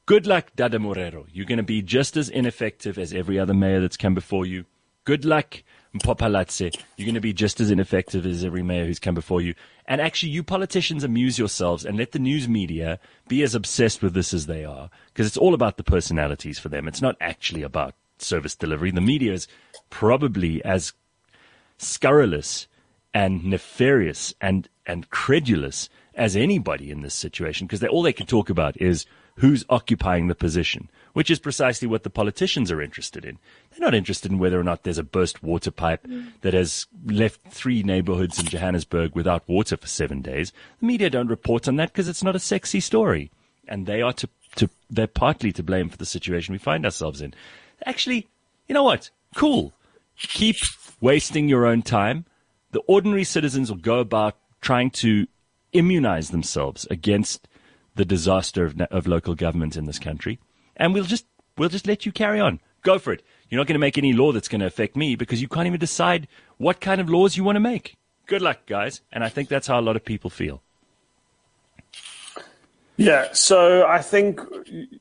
Good luck, Dada Morero. You're going to be just as ineffective as every other mayor that's come before you. Good luck, Mpho Phalatse. You're going to be just as ineffective as every mayor who's come before you. And actually, you politicians amuse yourselves and let the news media be as obsessed with this as they are, because it's all about the personalities for them. It's not actually about service delivery. The media is probably as scurrilous and nefarious and, and credulous as anybody in this situation, because all they can talk about is who's occupying the position, which is precisely what the politicians are interested in. They're not interested in whether or not there's a burst water pipe that has left three neighborhoods in Johannesburg without water for seven days. The media don't report on that because it's not a sexy story. And they are to, to, they're partly to blame for the situation we find ourselves in. Actually, you know what? Cool. Keep wasting your own time. The ordinary citizens will go about trying to immunize themselves against the disaster of, of local government in this country. And we'll just, we'll just let you carry on. Go for it. You're not going to make any law that's going to affect me because you can't even decide what kind of laws you want to make. Good luck, guys. And I think that's how a lot of people feel. Yeah, so I think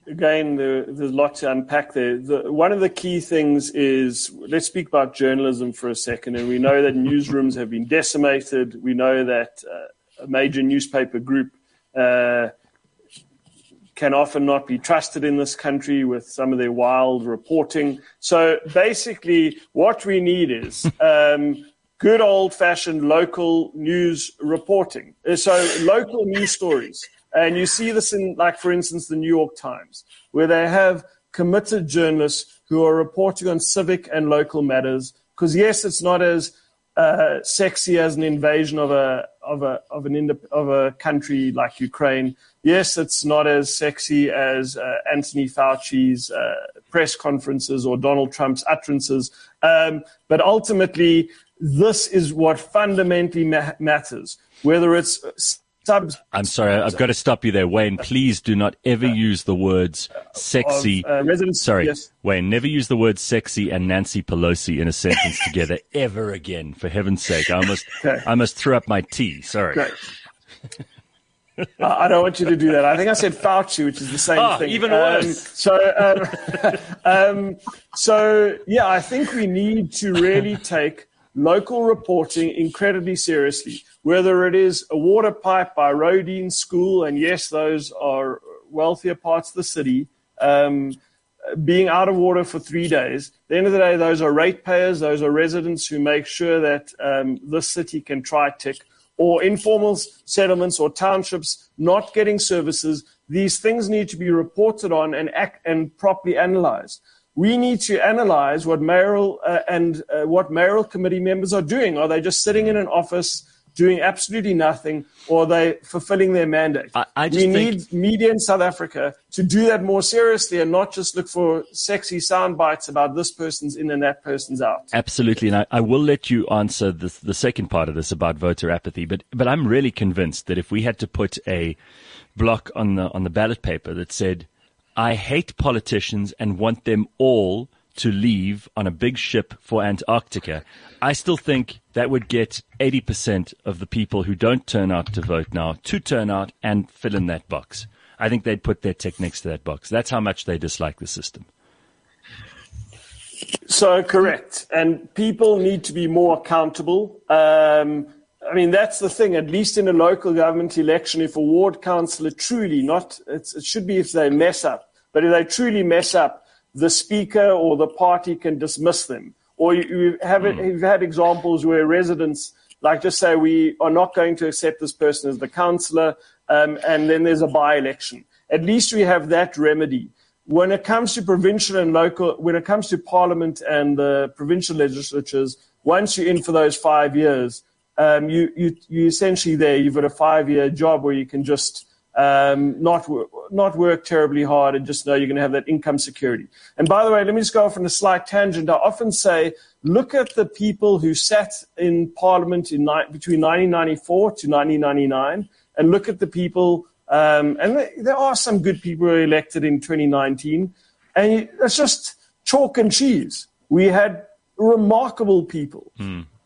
again there, there's a lot to unpack there. The, one of the key things is let's speak about journalism for a second, and we know that newsrooms have been decimated. We know that uh, a major newspaper group uh, can often not be trusted in this country with some of their wild reporting. So basically, what we need is. Um, good old fashioned local news reporting. So, local news stories. And you see this in, like, for instance, the New York Times, where they have committed journalists who are reporting on civic and local matters. Because, yes, it's not as uh, sexy as an invasion of a of a of an of a country like Ukraine. Yes, it's not as sexy as uh, Anthony Fauci's uh, press conferences or Donald Trump's utterances, um, but ultimately, this is what fundamentally ma- matters. Whether it's subs. I'm sorry, I've got to stop you there, Wayne. Please do not ever use the words sexy. Of, uh, sorry, yes. Wayne. Never use the words sexy and Nancy Pelosi in a sentence together ever again. For heaven's sake, I almost, Okay. I almost threw up my tea. Sorry. Great. I I don't want you to do that. I think I said Fauci, which is the same Ah, thing. even Um, worse. so, um, um, so yeah, I think we need to really take local reporting incredibly seriously. Whether it is a water pipe by Roedean School, and yes, those are wealthier parts of the city. Um, being out of water for three days. At the end of the day, those are ratepayers, those are residents who make sure that um, this city can try tick, or informal settlements or townships not getting services. These things need to be reported on and act, and properly analyzed. We need to analyze what mayoral uh, and uh, what mayoral committee members are doing. Are they just sitting in an office doing absolutely nothing, or are they fulfilling their mandate? I- I just we think- need media in South Africa to do that more seriously and not just look for sexy sound bites about this person's in and that person's out. Absolutely, and I, I will let you answer the, the second part of this about voter apathy. But but I'm really convinced that if we had to put a block on the on the ballot paper that said, "I hate politicians and want them all to leave on a big ship for Antarctica," I still think that would get 80% of the people who don't turn out to vote now to turn out and fill in that box. I think they'd put their tick next to that box. That's how much they dislike the system. So correct, and people need to be more accountable. Um, I mean, that's the thing. At least in a local government election, if a ward councillor truly not, it should be if they mess up, but if they truly mess up, the speaker or the party can dismiss them. Or you, you have it, you've had examples where residents, like, just say we are not going to accept this person as the councillor, um, and then there's a by-election. At least we have that remedy when it comes to provincial and local, when it comes to parliament and the provincial legislatures, once you're in for those five years, um, you, you, you're essentially there. You've got a five year job where you can just um, not, not work terribly hard and just know you're going to have that income security. And by the way, let me just go off on a slight tangent. I often say, look at the people who sat in parliament in ni- between 1994 to 1999 and look at the people um, and th- there are some good people who were elected in 2019. And it's just chalk and cheese. We had remarkable people.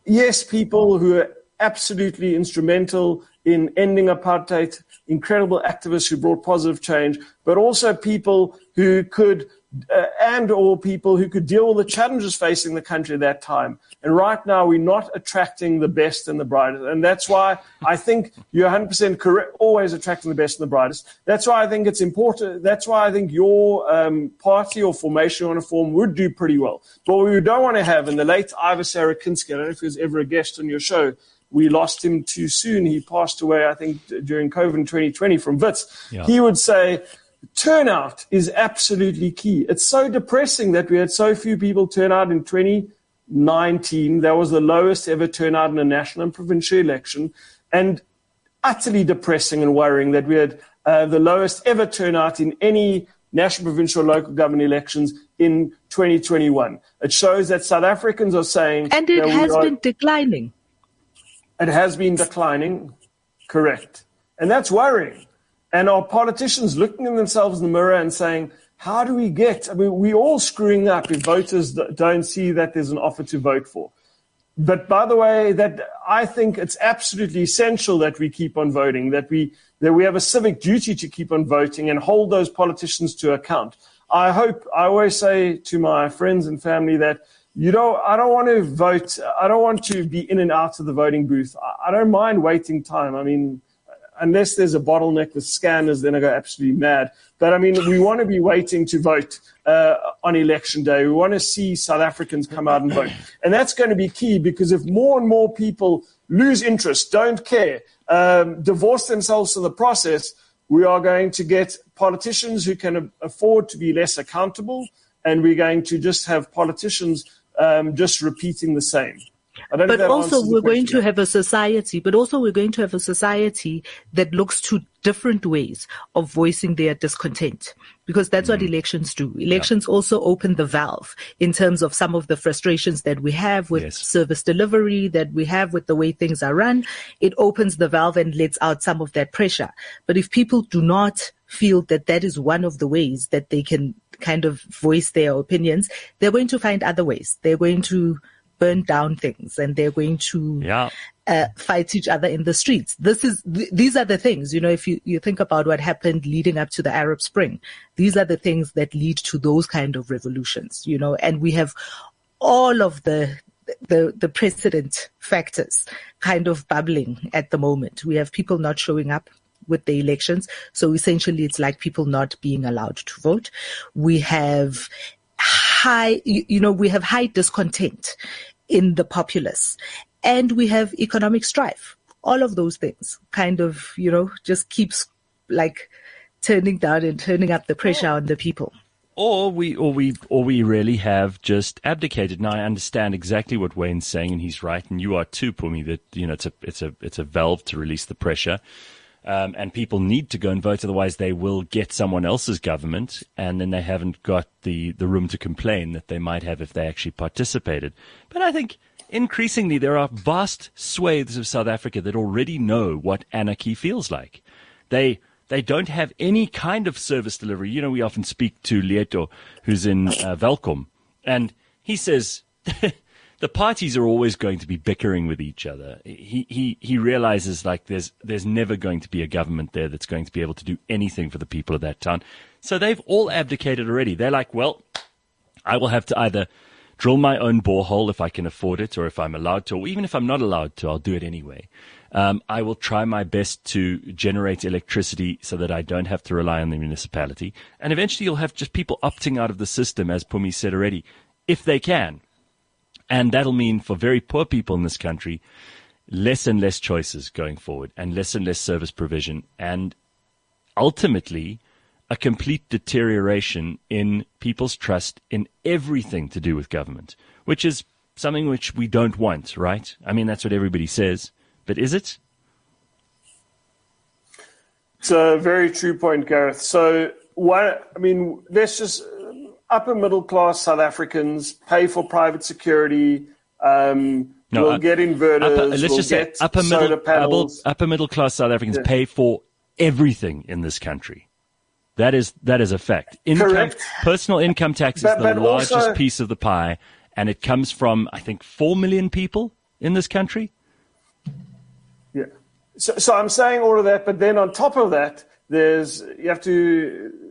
Yes, people who are absolutely instrumental in ending apartheid, incredible activists who brought positive change, but also people who could, uh, and or people who could deal with the challenges facing the country at that time. And right now, we're not attracting the best and the brightest. And that's why I think you're 100% correct, always attracting the best and the brightest. That's why I think it's important. That's why I think your um, party or formation want to form would do pretty well. But what we don't want to have, and the late Ivor Sarakinsky, I don't know if he was ever a guest on your show, we lost him too soon. He passed away, I think, during COVID in 2020 from Wits. Yeah. He would say, turnout is absolutely key. It's so depressing that we had so few people turn out in 2019. That was the lowest ever turnout in a national and provincial election. And utterly depressing and worrying that we had uh, the lowest ever turnout in any national, provincial, local government elections in 2021. It shows that South Africans are saying. And it has are, been declining. It has been declining, correct. And that's worrying. And our politicians looking at themselves in the mirror and saying, how do we get? I mean, we're all screwing up if voters don't see that there's an offer to vote for. But by the way, that I think it's absolutely essential that we keep on voting, that we that we have a civic duty to keep on voting and hold those politicians to account. I hope I always say to my friends and family that you know I don't want to vote. I don't want to be in and out of the voting booth. I don't mind waiting time. I mean, unless there's a bottleneck with scanners, then I go absolutely mad. But I mean, we want to be waiting to vote uh, on election day. We want to see South Africans come out and vote. And that's going to be key because if more and more people lose interest, don't care, um, divorce themselves from the process, we are going to get politicians who can afford to be less accountable, and we're going to just have politicians um, just repeating the same but also we're going to have a society, but also we're going to have a society that looks to different ways of voicing their discontent because that's mm-hmm. what elections do. Elections yeah. also open the valve in terms of some of the frustrations that we have with yes. service delivery, that we have with the way things are run. It opens the valve and lets out some of that pressure. But if people do not feel that that is one of the ways that they can kind of voice their opinions, they're going to find other ways. They're going to burn down things and they're going to yeah. uh, fight each other in the streets. This is, th- these are the things, you know, if you, you think about what happened leading up to the Arab Spring, these are the things that lead to those kind of revolutions, you know, and we have all of the, the, the precedent factors kind of bubbling at the moment. We have people not showing up with the elections. So essentially it's like people not being allowed to vote. We have high, you, know, we have high discontent in the populace and we have economic strife. All of those things kind of, you know, just keeps like turning down and turning up the pressure on the people. Or we, or we, or we really have just abdicated. Now I understand exactly what Wayne's saying, and he's right, and you are too, Pumi. That you know, it's a, it's a, it's a valve to release the pressure. Um, and people need to go and vote, otherwise they will get someone else's government, and then they haven't got the, the room to complain that they might have if they actually participated. But I think increasingly there are vast swathes of South Africa that already know what anarchy feels like. They they don't have any kind of service delivery. You know, we often speak to Lieto, who's in uh, and he says the parties are always going to be bickering with each other. He, he, he realizes like there's, there's never going to be a government there that's going to be able to do anything for the people of that town. So they've all abdicated already. They're like, well, I will have to either drill my own borehole if I can afford it or if I'm allowed to, or even if I'm not allowed to, I'll do it anyway. Um, I will try my best to generate electricity so that I don't have to rely on the municipality. And eventually you'll have just people opting out of the system, as Pumi said already, if they can. And that'll mean for very poor people in this country, less and less choices going forward and less and less service provision and ultimately a complete deterioration in people's trust in everything to do with government, which is something which we don't want, right? I mean, that's what everybody says, but is it? It's a very true point, Gareth. So, what, I mean, let's just upper middle class South Africans pay for private security. Um, no, we'll uh, get inverters. Upper, let's we'll just say upper middle, upper, upper, middle class South Africans yeah. pay for everything in this country. That is that is a fact. Income, Correct. Personal income tax is but, the but largest also, piece of the pie, and it comes from I think four million people in this country. Yeah. So, so I'm saying all of that, but then on top of that, there's you have to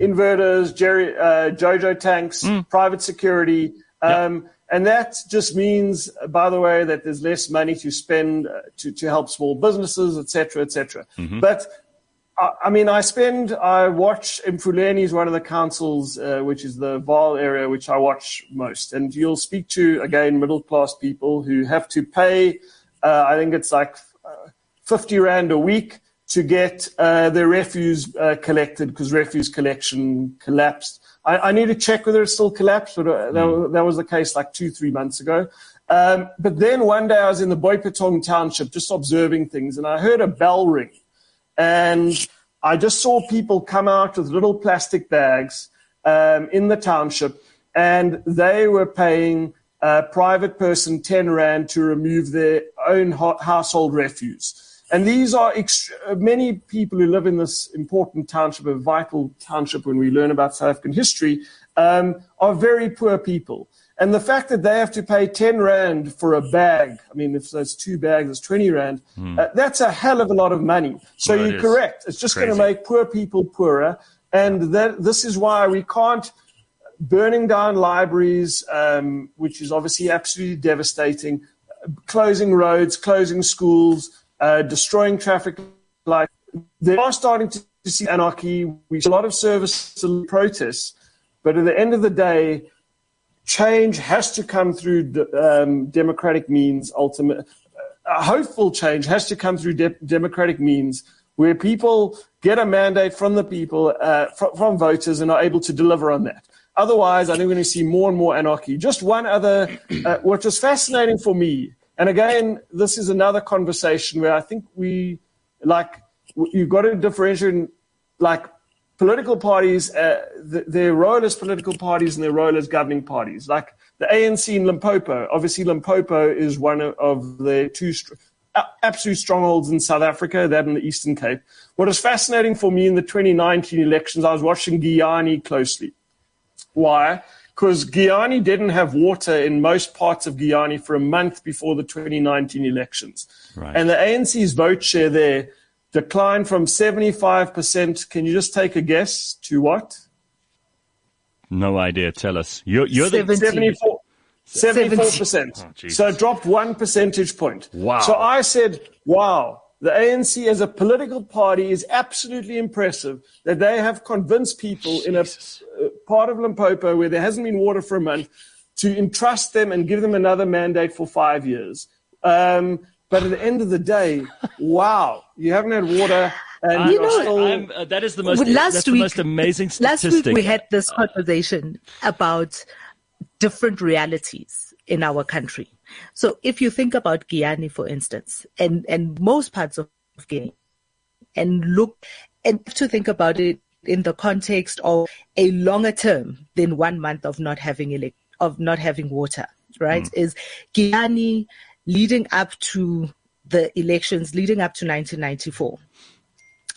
inverters, Jerry, uh, Jojo tanks, mm. private security. Um, yep. And that just means, by the way, that there's less money to spend uh, to, to help small businesses, et cetera, et cetera. Mm-hmm. But I, I, mean, I spend, I watch Emfuleni is one of the councils, uh, which is the Vaal area, which I watch most. And you'll speak to, again, middle class people who have to pay, uh, I think it's like uh, 50 Rand a week to get uh, their refuse uh, collected because refuse collection collapsed. I, I, need to check whether it's still collapsed, but uh, that, hmm. that, was the case like two, three months ago. Um, but then one day I was in the Boipatong township just observing things, and I heard a bell ring. And I just saw people come out with little plastic bags um, in the township, and they were paying a private person 10 Rand to remove their own household refuse. And these are ext- many people who live in this important township, a vital township when we learn about South African history, um, are very poor people. And the fact that they have to pay 10 Rand for a bag, I mean, if there's two bags, it's 20 Rand, mm. uh, that's a hell of a lot of money. So well, you're correct. It's just going to make poor people poorer. And that, this is why we can't, burning down libraries, um, which is obviously absolutely devastating, closing roads, closing schools, uh, destroying traffic lights. They are starting to, see anarchy. We see a lot of service protests, but at the end of the day, change has to come through um, democratic means. Ultimate, a hopeful change has to come through de- democratic means, where people get a mandate from the people, uh, fr- from voters, and are able to deliver on that. Otherwise, I think we're going to see more and more anarchy. Just one other, uh, what was fascinating for me and again, this is another conversation where I think we, like, you've got to differentiate, like, political parties, uh, the, their role as political parties and their role as governing parties. Like the ANC in Limpopo, obviously Limpopo is one of the two absolute strongholds in South Africa, that in the Eastern Cape. What was fascinating for me in the 2019 elections, I was watching Giyani closely. Why? Because Giyani didn't have water in most parts of Giyani for a month before the 2019 elections. Right. And the ANC's vote share there declined from 75%. Can you just take a guess to what? No idea. Tell us. You're, you're the 74. 74%. Oh, so it dropped one percentage point. Wow. So I said, wow, the ANC as a political party is absolutely impressive that they have convinced people in a part of Limpopo where there hasn't been water for a month to entrust them and give them another mandate for five years. Um, but at the end of the day, wow, you haven't had water. And you know, still... uh, that is the most, last that's week, the most amazing statistic. Last week we had this conversation about different realities in our country. So if you think about Giyani, for instance, and, and most parts of Giyani, and look and to think about it in the context of a longer term than one month of not having elect- of not having water, right? Mm. Is Giyani leading up to the elections leading up to 1994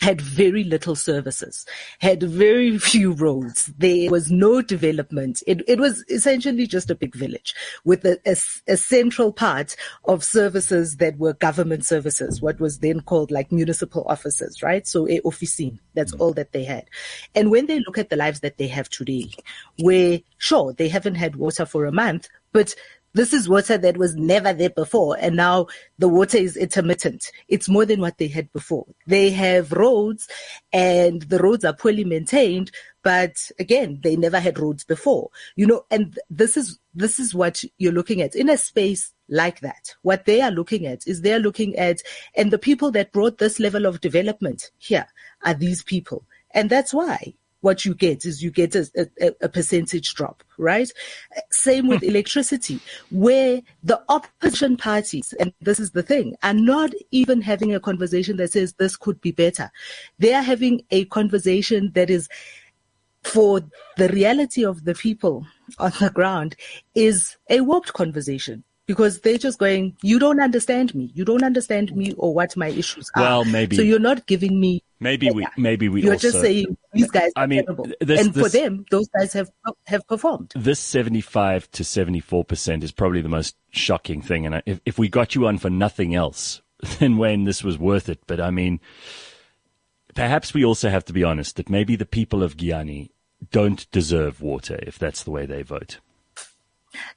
had very little services, had very few roads. There was no development. It, it was essentially just a big village with a, a, a, central part of services that were government services, what was then called like municipal offices, right? So a officine, that's all that they had. And when they look at the lives that they have today, where sure, they haven't had water for a month, but this is water that was never there before. And now the water is intermittent. It's more than what they had before. They have roads and the roads are poorly maintained. But again, they never had roads before, you know, and this is, this is what you're looking at in a space like that. What they are looking at is they're looking at, and the people that brought this level of development here are these people. And that's why what you get is you get a, a, a, percentage drop, right? Same with hmm. electricity, where the opposition parties, and this is the thing, are not even having a conversation that says this could be better. They are having a conversation that is for the reality of the people on the ground is a warped conversation because they're just going, you don't understand me. You don't understand me or what my issues are. Well, maybe. So you're not giving me. Maybe we, maybe we You're also, just saying these guys I mean, this, and this, for them, those guys have, have performed. This 75 to 74% is probably the most shocking thing. And if, if we got you on for nothing else, then Wayne, this was worth it. But I mean, perhaps we also have to be honest that maybe the people of Giyani don't deserve water if that's the way they vote.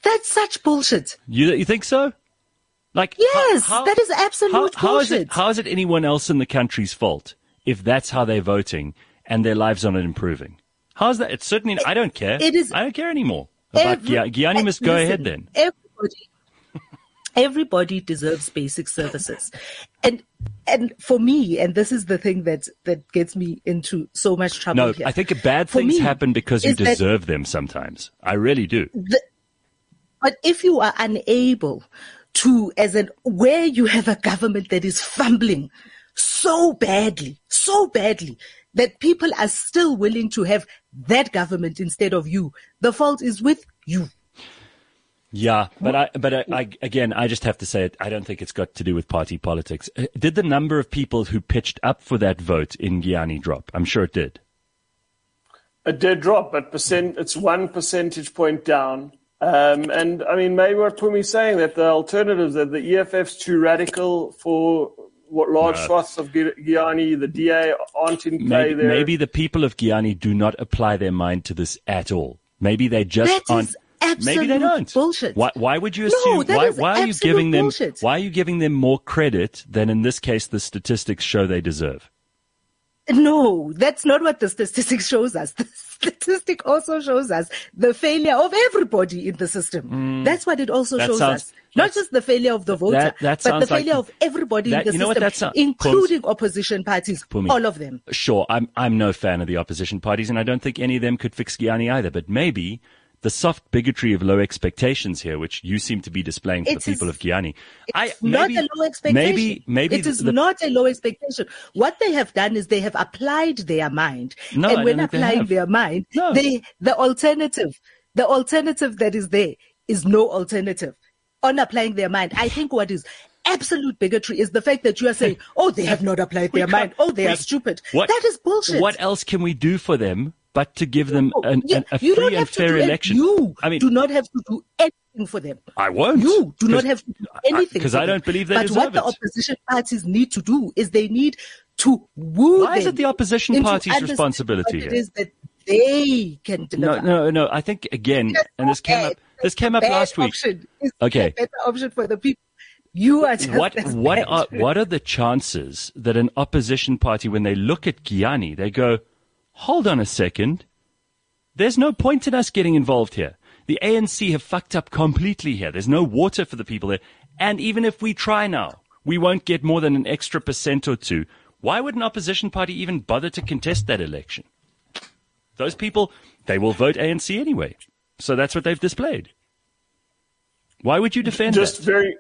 That's such bullshit. You you think so? Like yes, how, how, that is absolute how, how bullshit. Is it, how is it anyone else in the country's fault if that's how they're voting and their lives are not improving? How is that? It's certainly. I don't care. It is. I don't care anymore about every, Giyani. Must go ahead then. Everybody, everybody deserves basic services, and and for me, and this is the thing that that gets me into so much trouble. No, here. I think bad For things happen because you is that- deserve them sometimes. I really do. the, but if you are unable to, as an where you have a government that is fumbling so badly, so badly that people are still willing to have that government instead of you, the fault is with you. Yeah, but I, but I, I, again, I just have to say it. I don't think it's got to do with party politics. Uh, Did the number of people who pitched up for that vote in Giyani drop? I'm sure it did. It did drop, but percent it's one percentage point down. Um, and I mean, maybe what Pumi's saying that the alternatives that the EFF's too radical for what large No. swaths of Gu- Giyani, the DA aren't in play Maybe, there. maybe the people of Giyani do not apply their mind to this at all. Maybe they just That aren't. is maybe they don't. bullshit. Why, why would you assume? that why, why are you absolute giving them? bullshit. Why are you giving them more credit than in this case the statistics show they deserve? No, that's not what the statistics shows us. The statistic also shows us the failure of everybody in the system. That's what it also Mm. Shows sounds- us. Not just the failure of the voter, that but the sounds like- failure of everybody that- in the you know what system, that including opposition parties, Pumi. all of them. Sure, I'm I'm no fan of the opposition parties, and I don't think any of them could fix Giyani either. But maybe the soft bigotry of low expectations here, which you seem to be displaying for It the people is- of Giyani, I It's not maybe, a low expectation. Maybe maybe it is the, not a low expectation. What they have done is they have applied their mind, No, and I when don't think they applying their mind, No. they the alternative, the alternative that is there is no alternative. On applying their mind, I think what is absolute bigotry is the fact that you are saying, "Oh, they have not applied We their mind. Oh, they we- are stupid." What- that is bullshit. What else can we do for them but to give them an, an, a free and fair election? You I mean, do not have to do anything for them. I won't. You do not have to do anything. 'cause for I them. don't believe they But deserve what the opposition parties need to do is they need to woo Why is it the opposition party's responsibility here? It is that they can No, deliver. no, no. I think again, and this came up. This came up Bad last week. Option. It's Okay. a better option for the people. You are what what bad. are what are the chances that an opposition party, when they look at Giyani, they go, "Hold on a second, there's no point in us getting involved here. The ANC have fucked up completely here. There's no water for the people there, and even if we try now, we won't get more than an extra percent or two. Why would an opposition party even bother to contest that election? Those people, they will vote ANC anyway. So that's what they've displayed. Why would you defend just that? very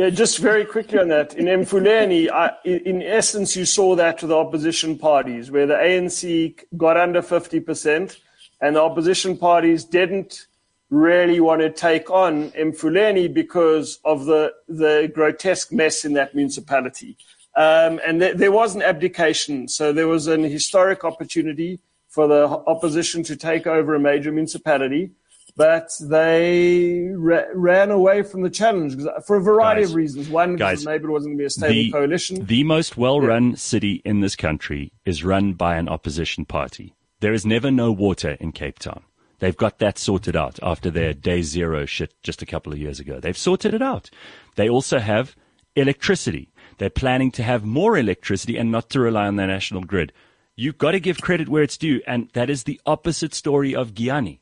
yeah just very quickly on that. In Mfuleni I, in essence you saw that with the opposition parties where the ANC got under 50% and the opposition parties didn't really want to take on Mfuleni because of the the grotesque mess in that municipality. Um, and th- there was an abdication so there was an historic opportunity for the opposition to take over a major municipality but they ra- ran away from the challenge uh, for a variety Guys, of reasons. One, guys, because maybe it wasn't going to be a stable the, coalition. the most well-run city in this country is run by an opposition party. There is never no water in Cape Town. They've got that sorted out after their day zero shit just a couple of years ago. They've sorted it out. They also have electricity. They're planning to have more electricity and not to rely on the national grid. You've got to give credit where it's due, and that is the opposite story of Giyani.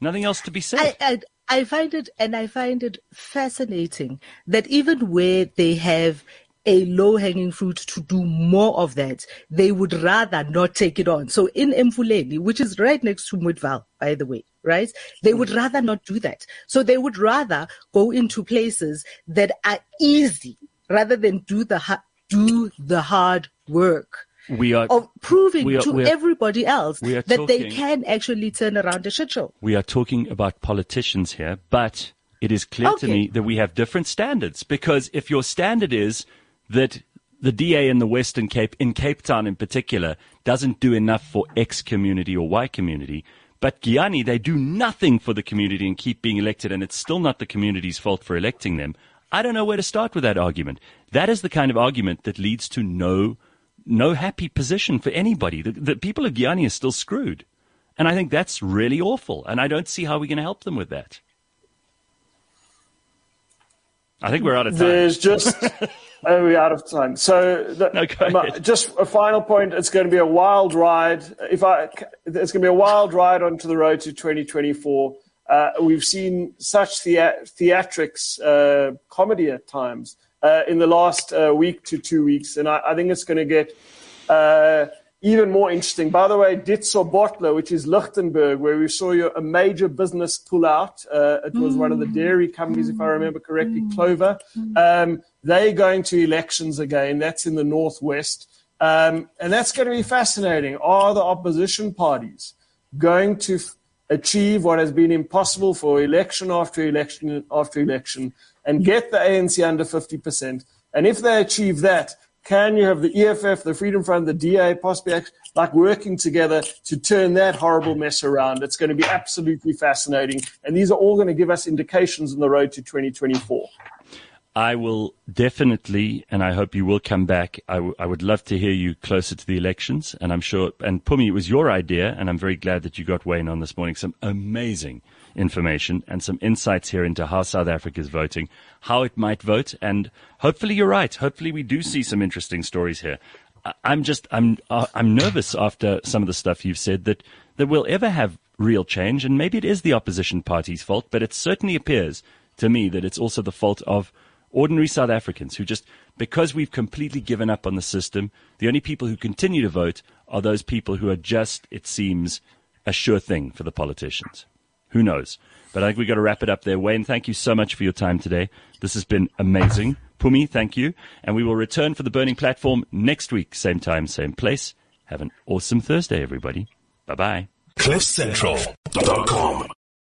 Nothing else to be said. I, I, I find it, and I find it fascinating that even where they have a low hanging fruit to do more of that, they would rather not take it on. So in Mfuleni, which is right next to Midvaal, by the way, right? They would mm. rather not do that. So they would rather go into places that are easy rather than do the, ha- do the hard work we are of proving are- to are- everybody else that they can actually turn around a shit show. we are talking about politicians here, but it is clear to me that we have different standards because if your standard is that the DA in the Western Cape, in Cape Town in particular, doesn't do enough for X community or Y community, but Giyani, they do nothing for the community and keep being elected, and it's still not the community's fault for electing them. I don't know where to start with that argument. That is the kind of argument that leads to no, no happy position for anybody. The, the people of Giyani are still screwed. And I think that's really awful. And I don't see how we're going to help them with that. I think we're out of time. There's just oh, we're out of time. So the, No, um, just a final point. It's going to be a wild ride. If I, it's going to be a wild ride onto the road to 2024. Uh, we've seen such thea- theatrics, uh, comedy at times. Uh, in the last uh, week to two weeks, and I, I think it's going to get uh, even more interesting. By the way, Ditso which is Lichtenburg, where we saw a major business pull out. Uh, it was one of the dairy companies, if I remember correctly, Clover. Um, they're going to elections again. That's in the northwest. Um, and that's going to be fascinating. Are the opposition parties going to f- achieve what has been impossible for election after election after election and get the ANC under 50%? And if they achieve that, can you have the EFF, the Freedom Front, the DA, possibly like working together to turn that horrible mess around? It's going to be absolutely fascinating. And these are all going to give us indications on the road to 2024. I will definitely, and I hope you will come back. I, w- I would love to hear you closer to the elections. And I'm sure, and Pumi, it was your idea, and I'm very glad that you got Wayne on this morning. Some amazing information and some insights here into how South Africa is voting, how it might vote, and hopefully you're right. Hopefully we do see some interesting stories here. I'm just, I'm, uh, I'm nervous after some of the stuff you've said that, that we'll ever have real change, and maybe it is the opposition party's fault, but it certainly appears to me that it's also the fault of ordinary South Africans who just, because we've completely given up on the system, the only people who continue to vote are those people who are just, it seems, a sure thing for the politicians. Who knows? But I think we've got to wrap it up there. Wayne, thank you so much for your time today. This has been amazing. Pumi, thank you. And we will return for the Burning Platform next week, same time, same place. Have an awesome Thursday, everybody. Bye bye. CliffCentral.com